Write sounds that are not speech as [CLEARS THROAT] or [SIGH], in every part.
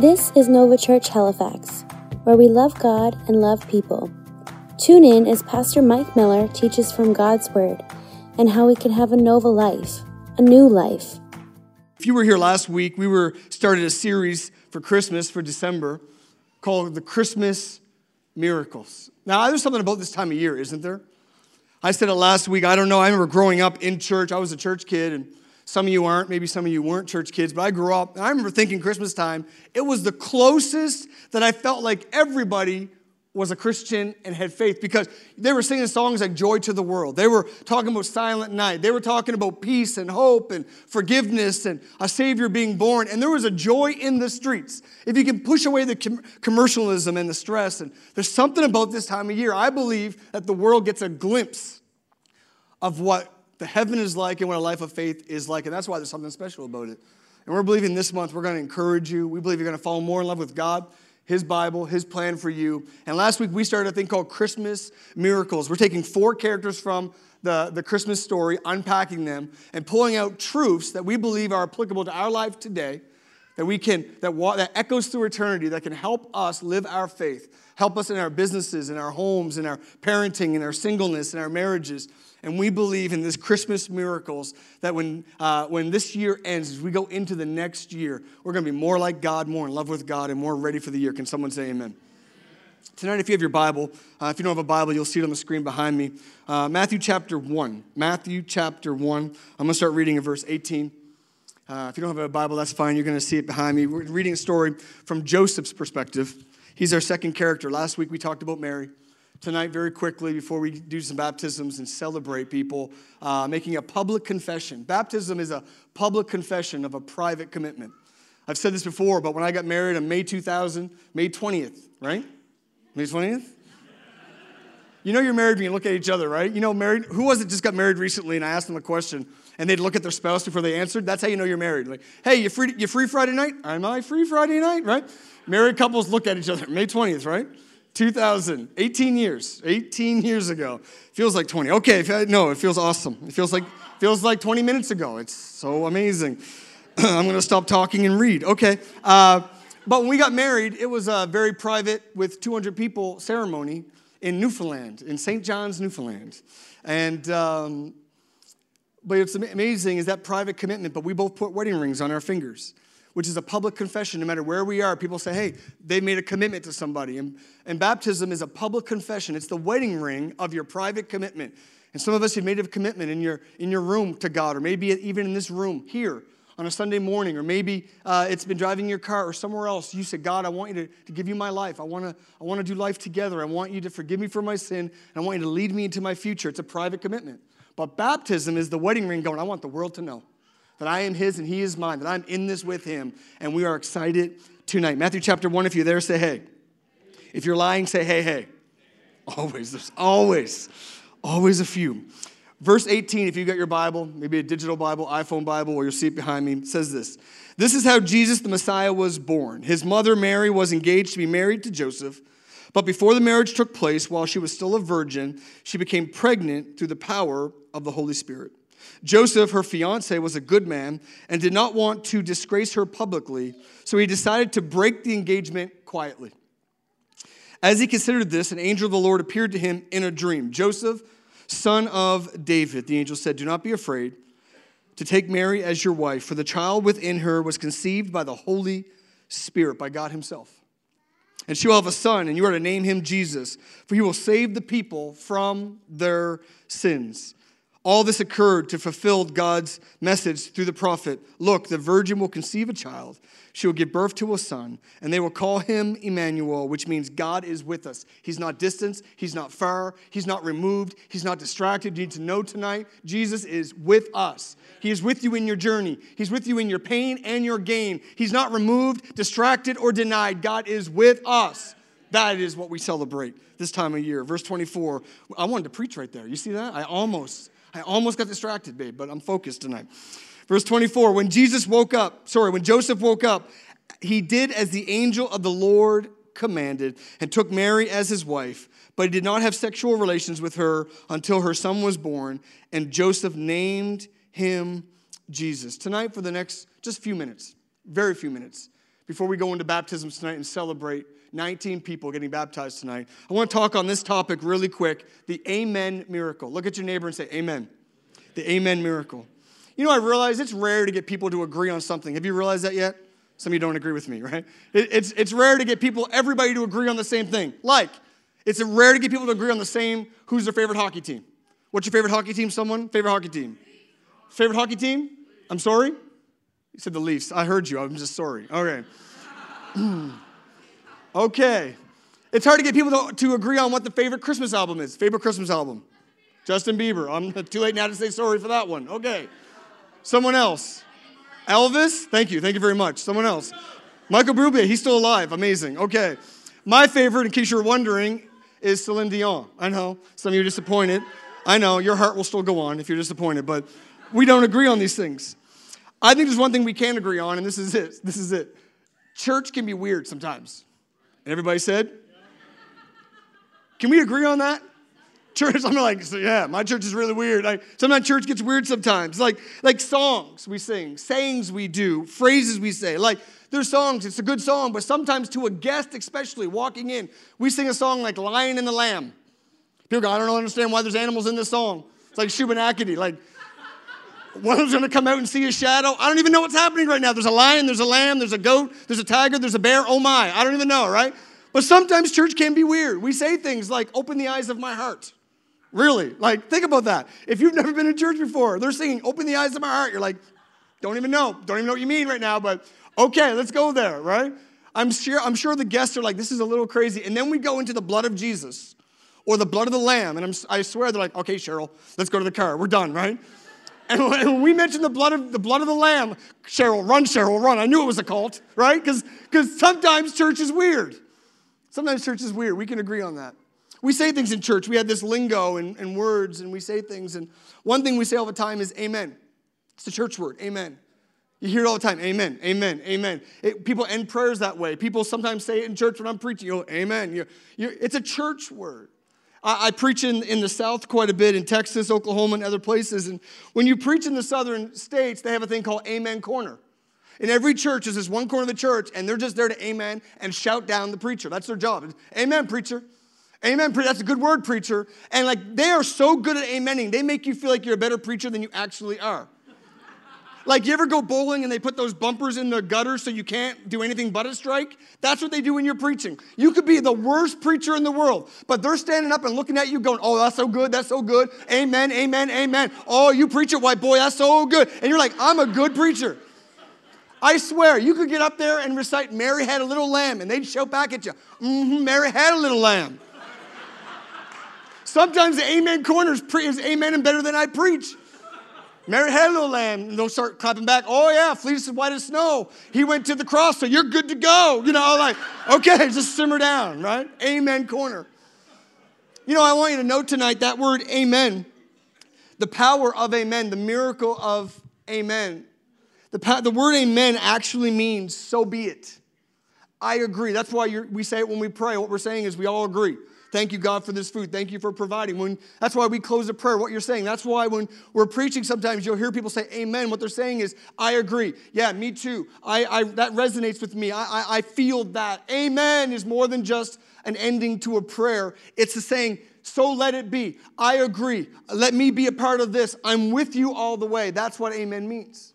This is Nova Church Halifax, where we love God and love people. Tune in as Pastor Mike Miller teaches from God's Word and how we can have a Nova life, a new life. If you were here last week, we were started a series for Christmas for December called the Christmas Miracles. Now, there's something about this time of year, isn't there? I said it last week. I don't know. I remember growing up in church. I was a church kid, and some of you aren't. Maybe some of you weren't church kids, but I grew up. I remember thinking Christmas time, it was the closest that I felt like everybody was a Christian and had faith because they were singing songs like Joy to the World. They were talking about Silent Night. They were talking about peace and hope and forgiveness and a Savior being born. And there was a joy in the streets. If you can push away the com- commercialism and the stress, and there's something about this time of year, I believe that the world gets a glimpse of what the heaven is like and what a life of faith is like. And that's why there's something special about it. And we're believing this month we're going to encourage you. We believe you're going to fall more in love with God his Bible, His plan for you. And last week we started a thing called Christmas Miracles. We're taking four characters from the, the Christmas story, unpacking them, and pulling out truths that we believe are applicable to our life today, that we can, that, that echoes through eternity, that can help us live our faith, help us in our businesses, in our homes, in our parenting, in our singleness, in our marriages. And we believe in this Christmas miracles that when, uh, when this year ends, as we go into the next year, we're going to be more like God, more in love with God, and more ready for the year. Can someone say amen? Tonight, if you have your Bible, uh, if you don't have a Bible, you'll see it on the screen behind me. Uh, Matthew chapter 1. Matthew chapter 1. I'm going to start reading in verse 18. Uh, if you don't have a Bible, that's fine. You're going to see it behind me. We're reading a story from Joseph's perspective. He's our second character. Last week we talked about Mary tonight, very quickly, before we do some baptisms and celebrate people, uh, making a public confession. Baptism is a public confession of a private commitment. I've said this before, but when I got married on May 2000, May 20th, right? May 20th? You know you're married when you look at each other, right? You know, married. Who was it just got married recently? And I asked them a question, and they'd look at their spouse before they answered. That's how you know you're married. Like, hey, you free? You free Friday night? Am I free Friday night? Right? Married couples look at each other. May 20th, right? 2000, 18 years, 18 years ago. Feels like 20. Okay, no, it feels awesome. It feels like feels like 20 minutes ago. It's so amazing. [CLEARS THROAT] I'm going to stop talking and read. Okay. Uh, but when we got married, it was a very private, with 200 people ceremony in Newfoundland, in St. John's, Newfoundland. And, um, but it's amazing is that private commitment, but we both put wedding rings on our fingers which is a public confession. No matter where we are, people say, hey, they made a commitment to somebody. And, and baptism is a public confession, it's the wedding ring of your private commitment. And some of us have made a commitment in your, in your room to God, or maybe even in this room here on a Sunday morning, or maybe uh, it's been driving your car or somewhere else. You said, God, I want you to, to give you my life. I want to I wanna do life together. I want you to forgive me for my sin, and I want you to lead me into my future. It's a private commitment. But baptism is the wedding ring going, I want the world to know that I am His and He is mine, that I'm in this with Him, and we are excited tonight. Matthew chapter 1, if you're there, say hey. If you're lying, say hey, hey. Always, there's always, always a few. Verse 18, if you got your Bible, maybe a digital Bible, iPhone Bible, or your seat behind me, says this This is how Jesus the Messiah was born. His mother Mary was engaged to be married to Joseph. But before the marriage took place, while she was still a virgin, she became pregnant through the power of the Holy Spirit. Joseph, her fiance, was a good man and did not want to disgrace her publicly, so he decided to break the engagement quietly. As he considered this, an angel of the Lord appeared to him in a dream. Joseph, son of David, the angel said, Do not be afraid to take Mary as your wife, for the child within her was conceived by the Holy Spirit, by God Himself. And she will have a son, and you are to name him Jesus, for he will save the people from their sins. All this occurred to fulfill God's message through the prophet Look, the virgin will conceive a child. She will give birth to a son, and they will call him Emmanuel, which means God is with us. He's not distant, He's not far, He's not removed, He's not distracted. You need to know tonight Jesus is with us. He is with you in your journey, He's with you in your pain and your gain. He's not removed, distracted, or denied. God is with us. That is what we celebrate this time of year. Verse 24. I wanted to preach right there. You see that? I almost I almost got distracted, babe, but I'm focused tonight. Verse 24 When Jesus woke up, sorry, when Joseph woke up, he did as the angel of the Lord commanded and took Mary as his wife, but he did not have sexual relations with her until her son was born, and Joseph named him Jesus. Tonight, for the next just few minutes, very few minutes, before we go into baptisms tonight and celebrate 19 people getting baptized tonight. I want to talk on this topic really quick the Amen miracle. Look at your neighbor and say, Amen. The Amen miracle. You know, I realize it's rare to get people to agree on something. Have you realized that yet? Some of you don't agree with me, right? it's, it's rare to get people, everybody to agree on the same thing. Like, it's rare to get people to agree on the same who's their favorite hockey team. What's your favorite hockey team, someone? Favorite hockey team? Favorite hockey team? I'm sorry? You said the Leafs. I heard you. I'm just sorry. Okay. [CLEARS THROAT] okay. It's hard to get people to, to agree on what the favorite Christmas album is. Favorite Christmas album? Justin Bieber. I'm [LAUGHS] too late now to say sorry for that one. Okay. Someone else. Elvis. Thank you. Thank you very much. Someone else. Michael Bublé. He's still alive. Amazing. Okay. My favorite, in case you're wondering, is Celine Dion. I know some of you are disappointed. I know your heart will still go on if you're disappointed, but we don't agree on these things. I think there's one thing we can agree on, and this is it. This is it. Church can be weird sometimes. Everybody said? Can we agree on that? Church, I'm like, so yeah, my church is really weird. Like, sometimes church gets weird sometimes. Like, like songs we sing, sayings we do, phrases we say. Like, there's songs, it's a good song, but sometimes to a guest, especially walking in, we sing a song like Lion and the Lamb. People go, I don't understand why there's animals in this song. It's like Shubenacadie. Like, one of them's gonna come out and see a shadow. I don't even know what's happening right now. There's a lion, there's a lamb, there's a goat, there's a tiger, there's a bear. Oh my, I don't even know, right? But sometimes church can be weird. We say things like, open the eyes of my heart. Really? Like, think about that. If you've never been in church before, they're singing, open the eyes of my heart. You're like, don't even know. Don't even know what you mean right now, but okay, let's go there, right? I'm sure, I'm sure the guests are like, this is a little crazy. And then we go into the blood of Jesus or the blood of the lamb. And I'm, I swear they're like, okay, Cheryl, let's go to the car. We're done, right? And when we mentioned the blood of the blood of the lamb, Cheryl, run, Cheryl, run. I knew it was a cult, right? Because sometimes church is weird. Sometimes church is weird. We can agree on that. We say things in church. We have this lingo and, and words, and we say things. And one thing we say all the time is amen. It's the church word, amen. You hear it all the time, amen, amen, amen. It, people end prayers that way. People sometimes say it in church when I'm preaching, you amen. you you it's a church word. I, I preach in, in the South quite a bit, in Texas, Oklahoma, and other places. And when you preach in the southern states, they have a thing called Amen Corner. In every church, there's this one corner of the church, and they're just there to amen and shout down the preacher. That's their job. Amen, preacher. Amen. That's a good word, preacher. And like they are so good at amening, they make you feel like you're a better preacher than you actually are. Like, you ever go bowling and they put those bumpers in the gutter so you can't do anything but a strike? That's what they do when you're preaching. You could be the worst preacher in the world, but they're standing up and looking at you going, Oh, that's so good, that's so good. Amen, amen, amen. Oh, you preach it, white boy, that's so good. And you're like, I'm a good preacher. I swear, you could get up there and recite, Mary had a little lamb, and they'd shout back at you, mm-hmm, Mary had a little lamb. Sometimes the amen corner pre- is amen and better than I preach. Mary little lamb. And they'll start clapping back. Oh, yeah, fleece as white as snow. He went to the cross, so you're good to go. You know, like, okay, [LAUGHS] just simmer down, right? Amen corner. You know, I want you to note tonight that word amen, the power of amen, the miracle of amen. The, the word amen actually means so be it. I agree. That's why we say it when we pray. What we're saying is we all agree. Thank you, God, for this food. Thank you for providing. When, that's why we close a prayer, what you're saying. That's why when we're preaching, sometimes you'll hear people say, Amen. What they're saying is, I agree. Yeah, me too. I, I that resonates with me. I, I, I feel that. Amen is more than just an ending to a prayer, it's a saying, so let it be. I agree. Let me be a part of this. I'm with you all the way. That's what amen means.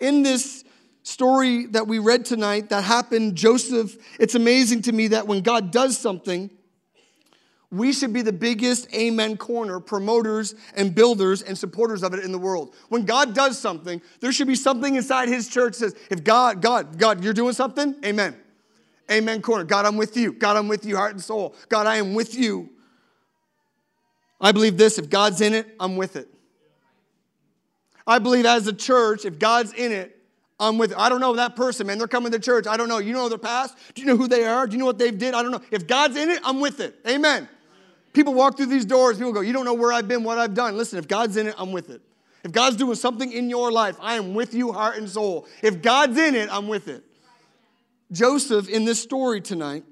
In this story that we read tonight that happened, Joseph, it's amazing to me that when God does something, we should be the biggest amen corner promoters and builders and supporters of it in the world. When God does something, there should be something inside his church that says, if God, God, God, you're doing something, amen. Amen corner. God, I'm with you. God, I'm with you, heart and soul. God, I am with you. I believe this if God's in it, I'm with it. I believe as a church, if God's in it, I'm with. It. I don't know that person, man. They're coming to church. I don't know. You know their past? Do you know who they are? Do you know what they've did? I don't know. If God's in it, I'm with it. Amen. People walk through these doors, people go, You don't know where I've been, what I've done. Listen, if God's in it, I'm with it. If God's doing something in your life, I am with you, heart and soul. If God's in it, I'm with it. Joseph, in this story tonight,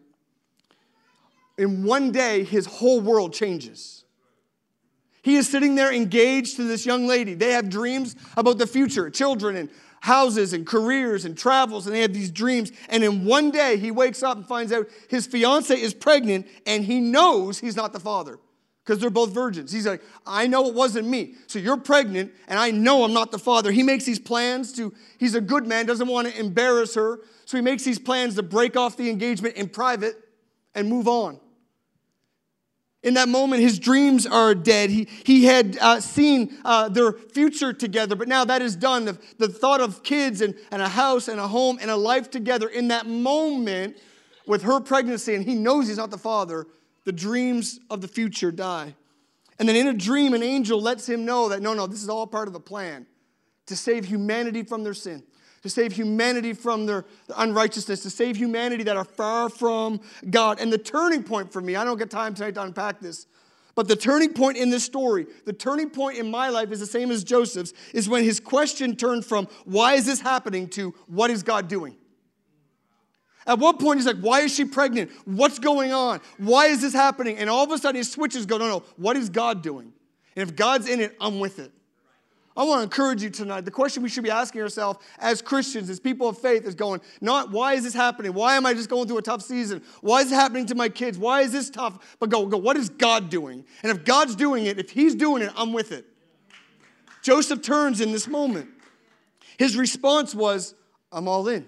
in one day, his whole world changes. He is sitting there engaged to this young lady. They have dreams about the future, children, and houses and careers and travels and they have these dreams. And in one day, he wakes up and finds out his fiance is pregnant and he knows he's not the father because they're both virgins. He's like, I know it wasn't me. So you're pregnant and I know I'm not the father. He makes these plans to, he's a good man, doesn't want to embarrass her. So he makes these plans to break off the engagement in private and move on. In that moment, his dreams are dead. He, he had uh, seen uh, their future together, but now that is done. The, the thought of kids and, and a house and a home and a life together in that moment with her pregnancy, and he knows he's not the father, the dreams of the future die. And then in a dream, an angel lets him know that no, no, this is all part of the plan to save humanity from their sin to save humanity from their unrighteousness, to save humanity that are far from God. And the turning point for me, I don't get time tonight to unpack this, but the turning point in this story, the turning point in my life is the same as Joseph's, is when his question turned from, why is this happening, to what is God doing? At what point he's like, why is she pregnant? What's going on? Why is this happening? And all of a sudden his switches go, no, no, what is God doing? And if God's in it, I'm with it. I want to encourage you tonight. The question we should be asking ourselves as Christians, as people of faith, is going, not why is this happening? Why am I just going through a tough season? Why is it happening to my kids? Why is this tough? But go, go, what is God doing? And if God's doing it, if He's doing it, I'm with it. Joseph turns in this moment. His response was, I'm all in.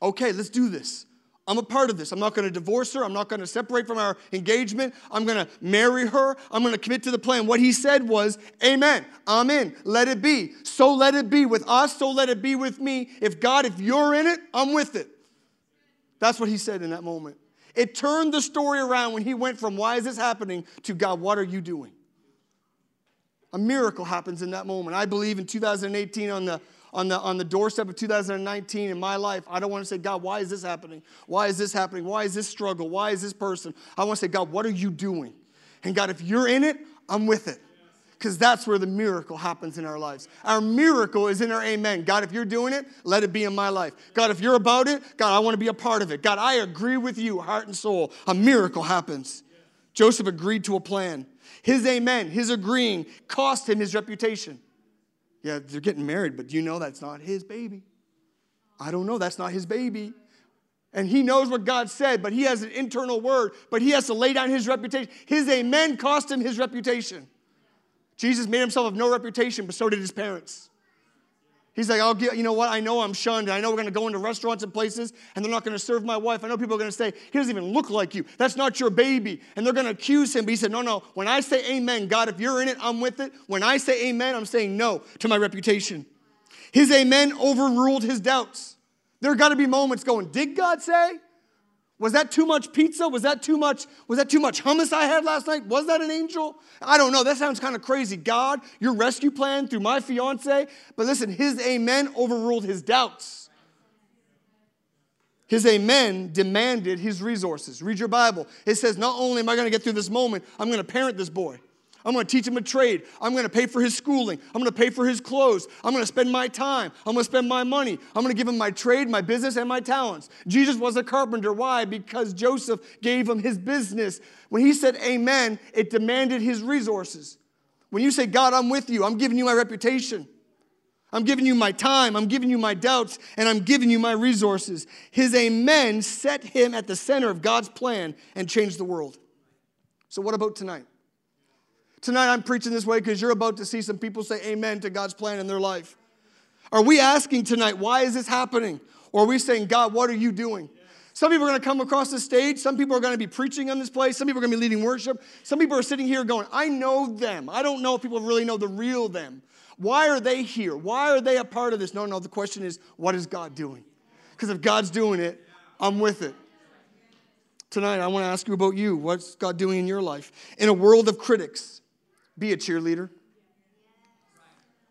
Okay, let's do this. I'm a part of this. I'm not going to divorce her. I'm not going to separate from our engagement. I'm going to marry her. I'm going to commit to the plan. What he said was, Amen. I'm in. Let it be. So let it be with us. So let it be with me. If God, if you're in it, I'm with it. That's what he said in that moment. It turned the story around when he went from, Why is this happening? to God, what are you doing? A miracle happens in that moment. I believe in 2018 on the on the, on the doorstep of 2019 in my life, I don't want to say, God, why is this happening? Why is this happening? Why is this struggle? Why is this person? I want to say, God, what are you doing? And God, if you're in it, I'm with it. Because that's where the miracle happens in our lives. Our miracle is in our amen. God, if you're doing it, let it be in my life. God, if you're about it, God, I want to be a part of it. God, I agree with you, heart and soul. A miracle happens. Joseph agreed to a plan. His amen, his agreeing, cost him his reputation. Yeah, they're getting married, but do you know that's not his baby? I don't know, that's not his baby. And he knows what God said, but he has an internal word, but he has to lay down his reputation. His amen cost him his reputation. Jesus made himself of no reputation, but so did his parents. He's like, I'll get, you know what? I know I'm shunned. I know we're going to go into restaurants and places and they're not going to serve my wife. I know people are going to say, he doesn't even look like you. That's not your baby. And they're going to accuse him. But he said, no, no. When I say amen, God, if you're in it, I'm with it. When I say amen, I'm saying no to my reputation. His amen overruled his doubts. There got to be moments going, did God say? Was that too much pizza? Was that too much? Was that too much hummus I had last night? Was that an angel? I don't know. That sounds kind of crazy. God, your rescue plan through my fiance. But listen, his amen overruled his doubts. His amen demanded his resources. Read your Bible. It says, Not only am I going to get through this moment, I'm going to parent this boy. I'm going to teach him a trade. I'm going to pay for his schooling. I'm going to pay for his clothes. I'm going to spend my time. I'm going to spend my money. I'm going to give him my trade, my business, and my talents. Jesus was a carpenter. Why? Because Joseph gave him his business. When he said amen, it demanded his resources. When you say, God, I'm with you, I'm giving you my reputation. I'm giving you my time, I'm giving you my doubts, and I'm giving you my resources. His amen set him at the center of God's plan and changed the world. So, what about tonight? Tonight I'm preaching this way because you're about to see some people say amen to God's plan in their life. Are we asking tonight, why is this happening? Or are we saying, God, what are you doing? Some people are going to come across the stage. Some people are going to be preaching on this place. Some people are going to be leading worship. Some people are sitting here going, I know them. I don't know if people really know the real them. Why are they here? Why are they a part of this? No, no, the question is, what is God doing? Because if God's doing it, I'm with it. Tonight, I want to ask you about you. What's God doing in your life? In a world of critics, be a cheerleader.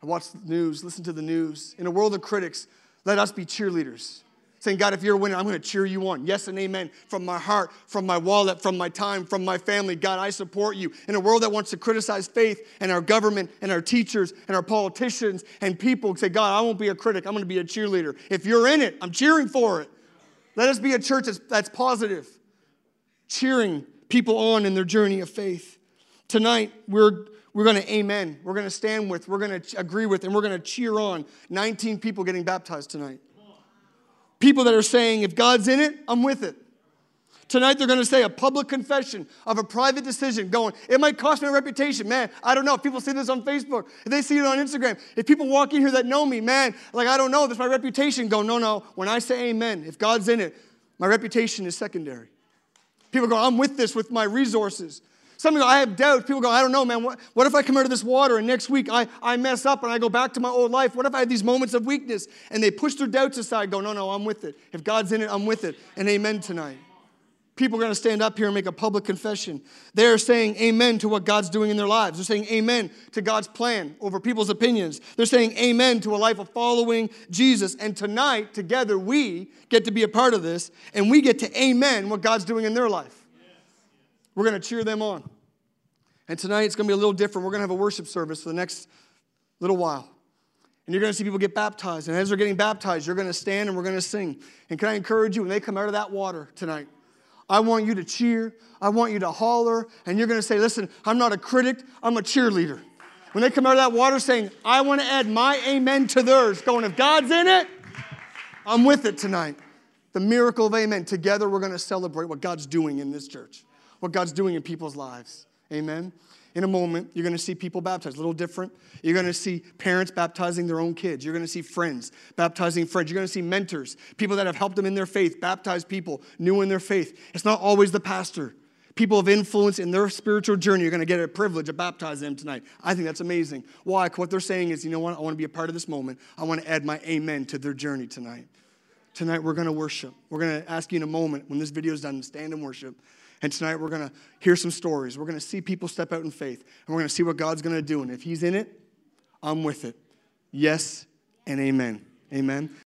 I Watch the news, listen to the news. In a world of critics, let us be cheerleaders. Saying, God, if you're a winner, I'm going to cheer you on. Yes and amen. From my heart, from my wallet, from my time, from my family. God, I support you. In a world that wants to criticize faith and our government and our teachers and our politicians and people, say, God, I won't be a critic. I'm going to be a cheerleader. If you're in it, I'm cheering for it. Let us be a church that's, that's positive, cheering people on in their journey of faith. Tonight, we're we're going to amen. We're going to stand with, we're going to agree with, and we're going to cheer on 19 people getting baptized tonight. People that are saying, if God's in it, I'm with it. Tonight they're going to say a public confession of a private decision going, it might cost me a reputation. Man, I don't know. If people see this on Facebook, if they see it on Instagram, if people walk in here that know me, man, like I don't know, there's my reputation going, no, no. When I say amen, if God's in it, my reputation is secondary. People go, I'm with this with my resources. Some go, I have doubts. People go, I don't know, man. What, what if I come out of this water and next week I, I mess up and I go back to my old life? What if I have these moments of weakness? And they push their doubts aside, go, no, no, I'm with it. If God's in it, I'm with it. And amen tonight. People are going to stand up here and make a public confession. They're saying amen to what God's doing in their lives. They're saying amen to God's plan over people's opinions. They're saying amen to a life of following Jesus. And tonight, together, we get to be a part of this and we get to amen what God's doing in their life. We're going to cheer them on. And tonight, it's going to be a little different. We're going to have a worship service for the next little while. And you're going to see people get baptized. And as they're getting baptized, you're going to stand and we're going to sing. And can I encourage you, when they come out of that water tonight, I want you to cheer. I want you to holler. And you're going to say, listen, I'm not a critic, I'm a cheerleader. When they come out of that water saying, I want to add my amen to theirs, going, if God's in it, I'm with it tonight. The miracle of amen. Together, we're going to celebrate what God's doing in this church, what God's doing in people's lives. Amen in a moment, you're going to see people baptized, a little different. You're going to see parents baptizing their own kids. You're going to see friends baptizing friends. You're going to see mentors, people that have helped them in their faith, baptize people new in their faith. It's not always the pastor. People of influence in their spiritual journey are going to get a privilege of baptizing them tonight. I think that's amazing. Why? What they're saying is, you know what? I want to be a part of this moment. I want to add my amen to their journey tonight. Tonight, we're going to worship. We're going to ask you in a moment when this video is done, stand and worship. And tonight we're going to hear some stories. We're going to see people step out in faith. And we're going to see what God's going to do. And if He's in it, I'm with it. Yes and amen. Amen.